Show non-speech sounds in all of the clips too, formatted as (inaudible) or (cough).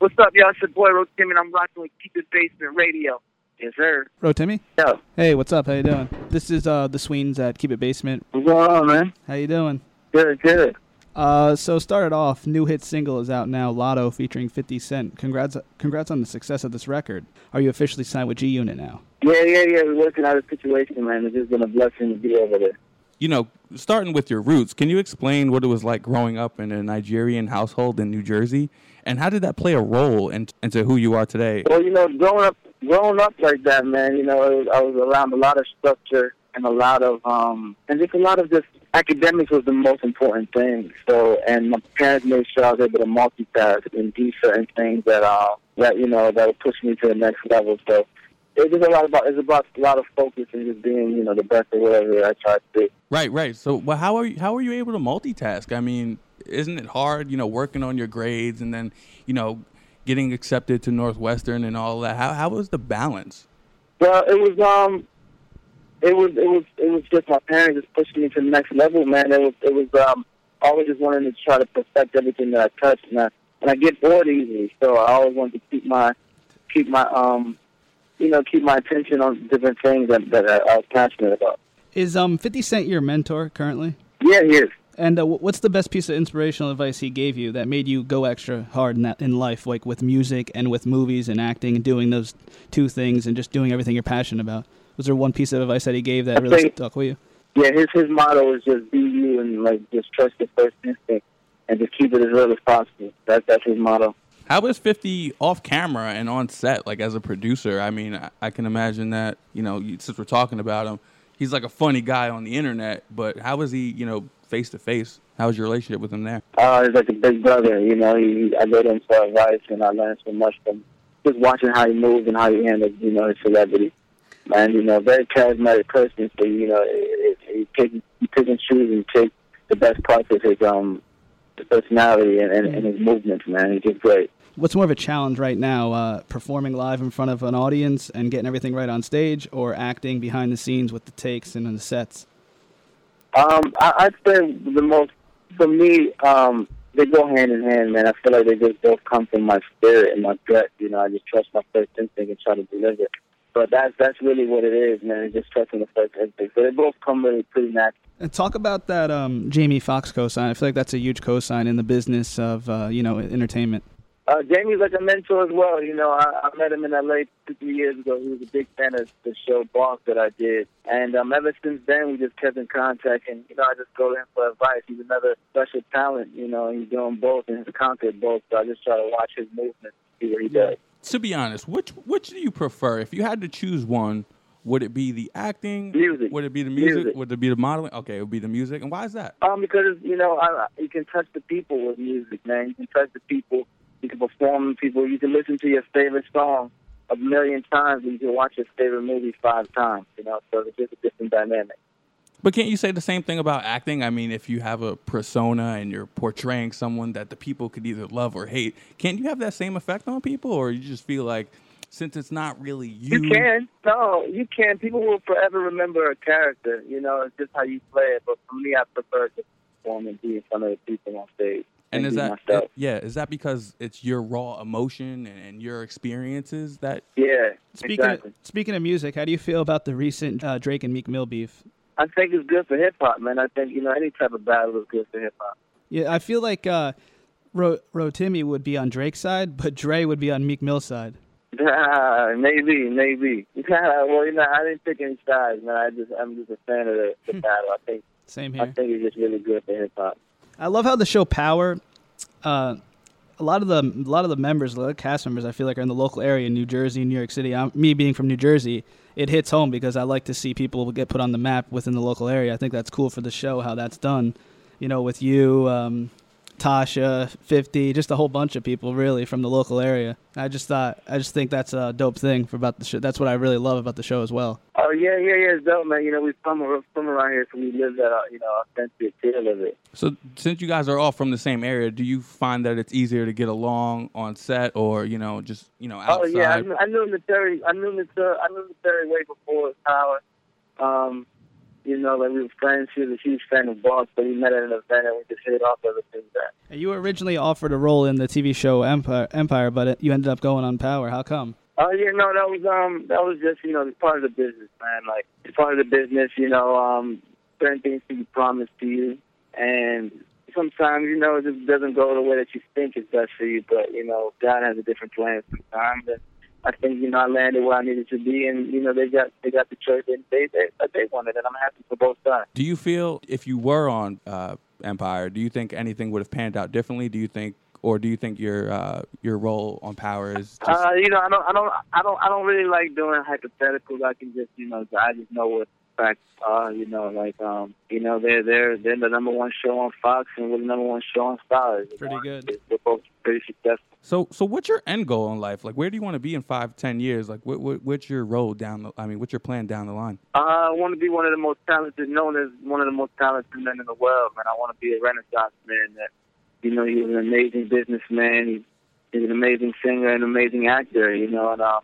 What's up, y'all? It's your boy Ro Tim, and I'm rocking with Keep It Basement Radio. Yes, sir. Rotimi? Yo. Hey, what's up? How you doing? This is uh, the Sweens at Keep It Basement. What's going on, man? How you doing? Good, good. Uh, so started off, new hit single is out now, Lotto featuring 50 Cent. Congrats, congrats on the success of this record. Are you officially signed with G Unit now? Yeah, yeah, yeah. We're working out a situation, man. It's just been a blessing to be over there. You know, starting with your roots, can you explain what it was like growing up in a Nigerian household in New Jersey, and how did that play a role in, into who you are today? Well, you know, growing up, growing up like that, man. You know, I was around a lot of structure and a lot of, um, and just a lot of just academics was the most important thing. So, and my parents made sure I was able to multitask and do certain things that, uh, that you know, that would push me to the next level. So, it's just a lot about it's about a lot of focus and just being, you know, the best of whatever I try to be. Right, right. So, well, how are you? How are you able to multitask? I mean, isn't it hard? You know, working on your grades and then, you know, getting accepted to Northwestern and all that. How how was the balance? Well, it was um, it was it was it was just my parents just pushing me to the next level, man. It was it was um, always just wanting to try to perfect everything that I touched, and I and I get bored easily, so I always wanted to keep my keep my um, you know, keep my attention on different things that that I, I was passionate about. Is um 50 Cent your mentor currently? Yeah, he is. And uh, what's the best piece of inspirational advice he gave you that made you go extra hard in that in life, like with music and with movies and acting and doing those two things and just doing everything you're passionate about? Was there one piece of advice that he gave that I really think- stuck with you? Yeah, his his motto is just be you and like just trust your first instinct and just keep it as real as possible. That's that's his motto. How was 50 off camera and on set, like as a producer? I mean, I, I can imagine that, you know, since we're talking about him, he's like a funny guy on the internet, but how was he, you know, face to face? How was your relationship with him there? Uh, he's like a big brother, you know. He, I go to him for advice, and I learned so much from just watching how he moves and how he handles, you know, his celebrity. And you know, very charismatic person. So you know, he, he, pick, he pick and choose and take the best parts of his um personality and, and, and his movements. Man, he's just great. What's more of a challenge right now, uh, performing live in front of an audience and getting everything right on stage, or acting behind the scenes with the takes and the sets? Um, I, I'd say the most for me, um, they go hand in hand, man. I feel like they just both come from my spirit and my gut. You know, I just trust my first instinct and try to deliver. But that's that's really what it is, man. Just trusting the first instinct. So they both come really pretty natural. And talk about that um, Jamie Foxx cosign. I feel like that's a huge cosign in the business of uh, you know entertainment. Uh, Jamie's like a mentor as well. You know, I, I met him in LA two, three years ago. He was a big fan of the show Boss that I did. And um, ever since then, we just kept in contact. And, you know, I just go to him for advice. He's another special talent, you know, he's doing both and he's conquered both. So I just try to watch his movement, see what he does. To be honest, which which do you prefer? If you had to choose one, would it be the acting? Music. Would it be the music? Music. Would it be the modeling? Okay, it would be the music. And why is that? Um, because, you know, I, you can touch the people with music, man. You can touch the people. You can perform people. You can listen to your favorite song a million times and you can watch your favorite movie five times, you know. So it's just a different dynamic. But can't you say the same thing about acting? I mean, if you have a persona and you're portraying someone that the people could either love or hate, can't you have that same effect on people, or you just feel like since it's not really you? You can. No, you can. People will forever remember a character. You know, it's just how you play it. But for me, I prefer to perform and be in front of the people on stage. And is that myself. yeah? Is that because it's your raw emotion and, and your experiences that Yeah, Speaking exactly. of, speaking of music, how do you feel about the recent uh, Drake and Meek Mill beef? I think it's good for hip hop, man. I think you know any type of battle is good for hip hop. Yeah, I feel like uh, Ro, Rotimi would be on Drake's side, but Dre would be on Meek Mill's side. (laughs) maybe, maybe. (laughs) well, you know, I didn't pick any sides, man. I just, I'm just a fan of the, the (laughs) battle. I think, Same here. I think it's just really good for hip hop. I love how the show Power. Uh, a lot of the a lot of the members, of cast members, I feel like are in the local area, in New Jersey, New York City. I'm, me being from New Jersey, it hits home because I like to see people get put on the map within the local area. I think that's cool for the show how that's done. You know, with you, um, Tasha, Fifty, just a whole bunch of people really from the local area. I just thought, I just think that's a dope thing for about the show. That's what I really love about the show as well. Oh yeah, yeah, yeah, it's dope, man. You know, we from we're from around here, so we live that, uh, you know, authentic feel of it. So, since you guys are all from the same area, do you find that it's easier to get along on set, or you know, just you know, outside? Oh yeah, I knew, I knew Naturi. I knew Naturi. I knew Naturi way before Power. Um, You know, like we were friends. He was a huge fan of Boss, but we met at an event and we just hit it off ever since then. You were originally offered a role in the TV show Empire, Empire but it, you ended up going on Power. How come? Oh yeah, no, that was um, that was just you know, it's part of the business, man. Like it's part of the business. You know, um, certain things can be promised to you, and sometimes you know it just doesn't go the way that you think is best for you. But you know, God has a different plan sometimes, and I think you know I landed where I needed to be, and you know they got they got the choice that they they, that they wanted, and I'm happy for both sides. Do you feel if you were on uh, Empire, do you think anything would have panned out differently? Do you think, or do you think your uh, your role on Power is? Just... Uh, you know, I don't, I don't, I don't, I don't really like doing hypotheticals. I can just, you know, I just know what facts are. You know, like, um, you know, they're they're they're the number one show on Fox, and we're the number one show on Starz. Pretty know? good. We're both pretty successful. So, so what's your end goal in life? Like, where do you want to be in five, ten years? Like, what, what what's your role down? The, I mean, what's your plan down the line? Uh, I want to be one of the most talented, known as one of the most talented men in the world, man. I want to be a Renaissance man. That, you know, he's an amazing businessman. He's, he's an amazing singer, an amazing actor. You know, and uh,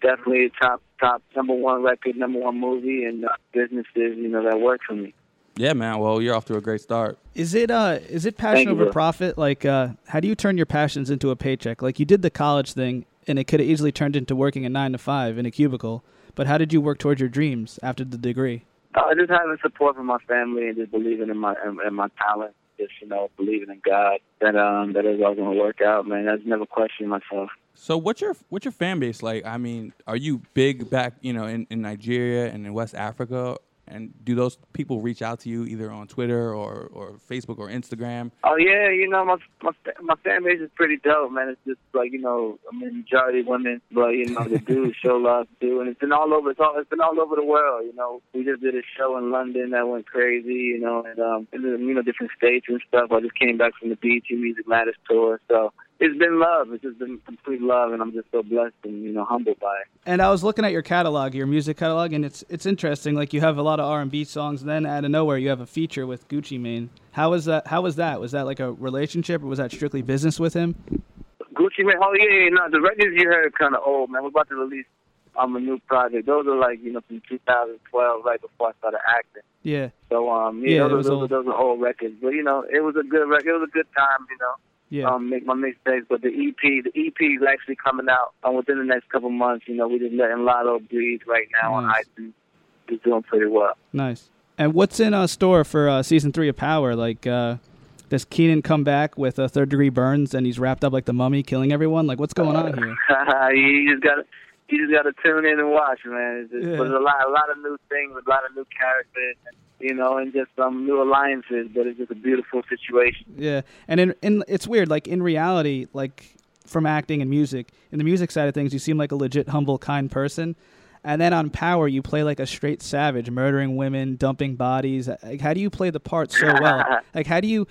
definitely a top, top number one record, number one movie, and uh, businesses, you know, that work for me. Yeah, man. Well, you're off to a great start. Is it uh is it passion Thank over bro. profit? Like uh how do you turn your passions into a paycheck? Like you did the college thing and it could have easily turned into working a 9 to 5 in a cubicle, but how did you work towards your dreams after the degree? Uh, just having support from my family and just believing in my in, in my talent. Just you know, believing in God that um that it's all gonna work out, man. I just never questioned myself. So, what's your what's your fan base like? I mean, are you big back, you know, in, in Nigeria and in West Africa? And do those people reach out to you either on Twitter or, or Facebook or Instagram? Oh yeah, you know my my my fan base is pretty dope, man. It's just like you know, I mean, majority women, but you know the dudes show love too, and it's been all over. It's all it's been all over the world. You know, we just did a show in London that went crazy. You know, and um, in the, you know different states and stuff. I just came back from the BET Music Matters tour, so it's been love. It's just been complete love, and I'm just so blessed and you know humbled by it. And I was looking at your catalog, your music catalog, and it's it's interesting. Like you have a lot of R and B songs, and then out of nowhere you have a feature with Gucci Mane. How was that? How was that? Was that like a relationship, or was that strictly business with him? Gucci Mane. Oh yeah, yeah, no, the records you heard are kind of old, man. We're about to release um a new project. Those are like you know from 2012, right before I started acting. Yeah, So um Yeah, yeah, those, those, are, those are old records, but you know it was a good record. It was a good time, you know. Yeah. Um, make my mixtapes, but the EP, the EP is actually coming out um, within the next couple months. You know, we just letting Lotto breathe right now Nice. on iTunes. He's doing pretty well. Nice. And what's in uh, store for uh, season three of Power? Like, uh, does Kanan come back with a third degree burns and he's wrapped up like the mummy, killing everyone? Like, what's going on here? (laughs) you just got you just got to tune in and watch, man. It's just, Yeah. There's a lot, a lot of new things, a lot of new characters, you know, and just some new alliances. But it's just a beautiful situation. Yeah, and in, in it's weird. Like in reality, like from acting and music, in the music side of things, you seem like a legit, humble, kind person. And then on Power, you play like a straight savage, murdering women, dumping bodies. Like, how do you play the part so well? (laughs) like, how do you?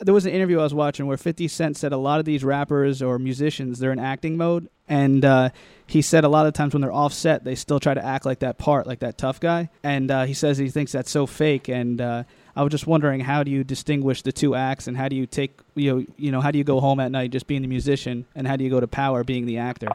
There was an interview I was watching where 50 Cent said a lot of these rappers or musicians they're in acting mode, and uh, he said a lot of times when they're offset, they still try to act like that part, like that tough guy. And uh, he says he thinks that's so fake. And uh, I was just wondering, how do you distinguish the two acts, and how do you take you know you know how do you go home at night just being the musician, and how do you go to Power being the actor?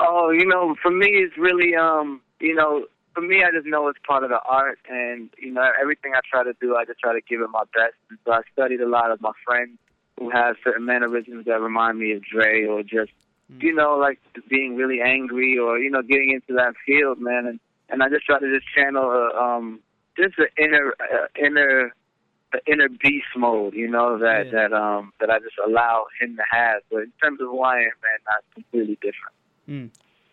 Oh, you know, for me, it's really, um, you know, for me, I just know it's part of the art, and you know, everything I try to do, I just try to give it my best. And so I studied a lot of my friends who have certain mannerisms that remind me of Dre, or just, you know, like being really angry, or you know, getting into that field, man. And and I just try to just channel, uh, um, just an inner, uh, inner. The inner beast mode, you know that Yeah. that um that I just allow him to have. But in terms of who I am, man, not completely different.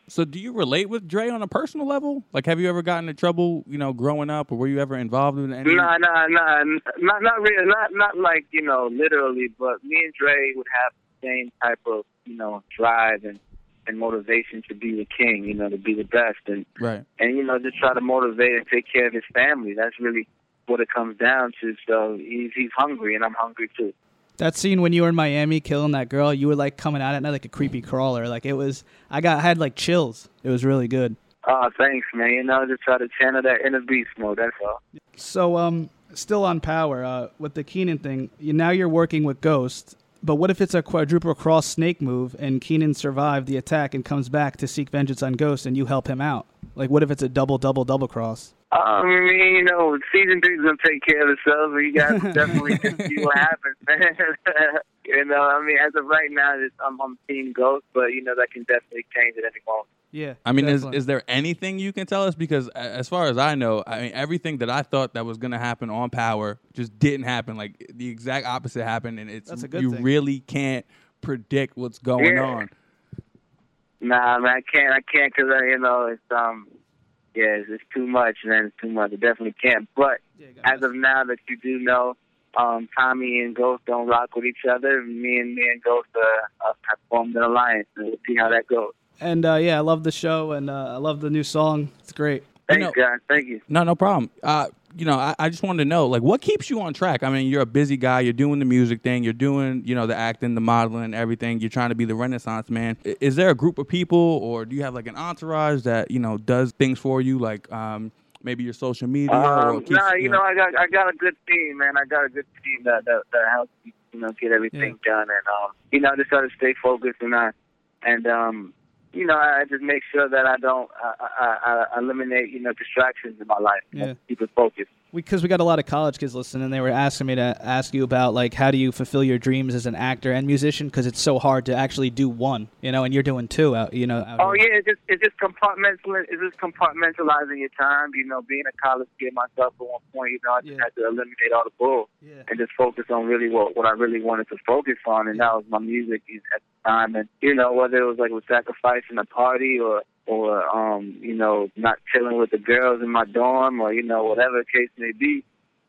So, do you relate with Dre on a personal level? Like, have you ever gotten in trouble, you know, growing up, or were you ever involved in any? Nah, nah, nah, not not really, not not like you know literally, but me and Dre would have the same type of you know drive and and motivation to be the king, you know, to be the best, and Right. and you know just try to motivate and take care of his family. That's really what it comes down to. So he's he's hungry, and I'm hungry too. That scene when you were in Miami killing that girl, you were like coming out at night like a creepy crawler. Like it was, I got I had like chills. It was really good. Oh, thanks, man. You know, just try to channel that inner beast mode. That's all. So, um, still on Power uh, with the Kanan thing. You, now you're working with Ghost, but what if it's a quadruple cross snake move and Kanan survived the attack and comes back to seek vengeance on Ghost and you help him out? Like, what if it's a double double double cross? Um, I mean, you know, season three's gonna take care of itself. So you guys (laughs) definitely just see what happens, (laughs) man. you know, I mean, as of right now, it's, I'm on Team Ghost, but you know that can definitely change at any moment. Yeah. I mean, is definitely. is there anything you can tell us? Because a- as far as I know, I mean, everything that I thought that was going to happen on Power just didn't happen. Like the exact opposite happened, and it's That's a good you thing. really can't predict what's going Yeah. on. Nah, man, I can't. I can't because you know it's um, yeah, it's, it's too much, man. It's too much. I definitely can't. But Yeah, as of now, that you do know, um, Tommy and Ghost don't rock with each other. Me and me and Ghost uh, uh, have formed an alliance, and we'll see how that goes. And uh, yeah, I love the show and uh, I love the new song. It's great. Thanks, know- guys. Thank you. No, no problem. Uh, you know, I, I just wanted to know, like, what keeps you on track? I mean, you're a busy guy. You're doing the music thing. You're doing, you know, the acting, the modeling, everything. You're trying to be the Renaissance man. Is there a group of people, or do you have like an entourage that you know does things for you, like um, maybe your social media? Um, keeps, nah, you know, I got I got a good team, man. I got a good team that that, that helps you know get everything done, and um, you know, I just got to stay focused and I and um, you know, I just make sure that I don't I, I, I eliminate you know distractions in my life. Yeah. keep it focused. because we, got a lot of college kids listening, and they were asking me to ask you about like how do you fulfill your dreams as an actor and musician because it's so hard to actually do one, you know, and you're doing two out, you know. Out Oh here. yeah, it's just it's just compartmental it's just compartmentalizing your time. You know, being a college kid myself at one point, you know, I just Yeah. had to eliminate all the bull yeah, and just focus on really what what I really wanted to focus on, and that was my music is at time. And you know, whether it was like with sacrificing a party or or um, you know, not chilling with the girls in my dorm or you know whatever the case may be,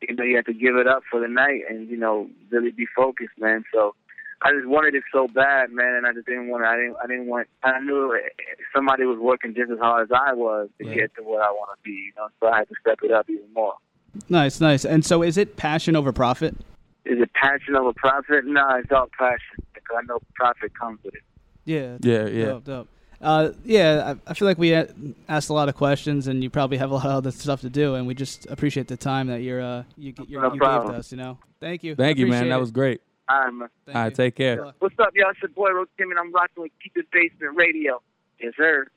you know, you have to give it up for the night and you know really be focused, man. So. I just wanted it so bad, man, and I just didn't want. I didn't. I didn't want. I knew somebody was working just as hard as I was to Right. get to what I want to be. You know, so I had to step it up even more. nice, nice. And so, is it passion over profit? Is it passion over profit? No, it's all passion because I know profit comes with it. Yeah, Yeah, yeah. dope, dope. Uh, yeah, I, I feel like we asked a lot of questions, and you probably have a lot of other stuff to do, and we just appreciate the time that you're uh you you're, No you gave problem. us. You know, thank you. Thank you, man. Appreciate That was great. All right, man. Thank All right, you. take care. What's up, y'all? It's your boy Ro Tim, and I'm rocking with Keep It Basement Radio. Yes, sir.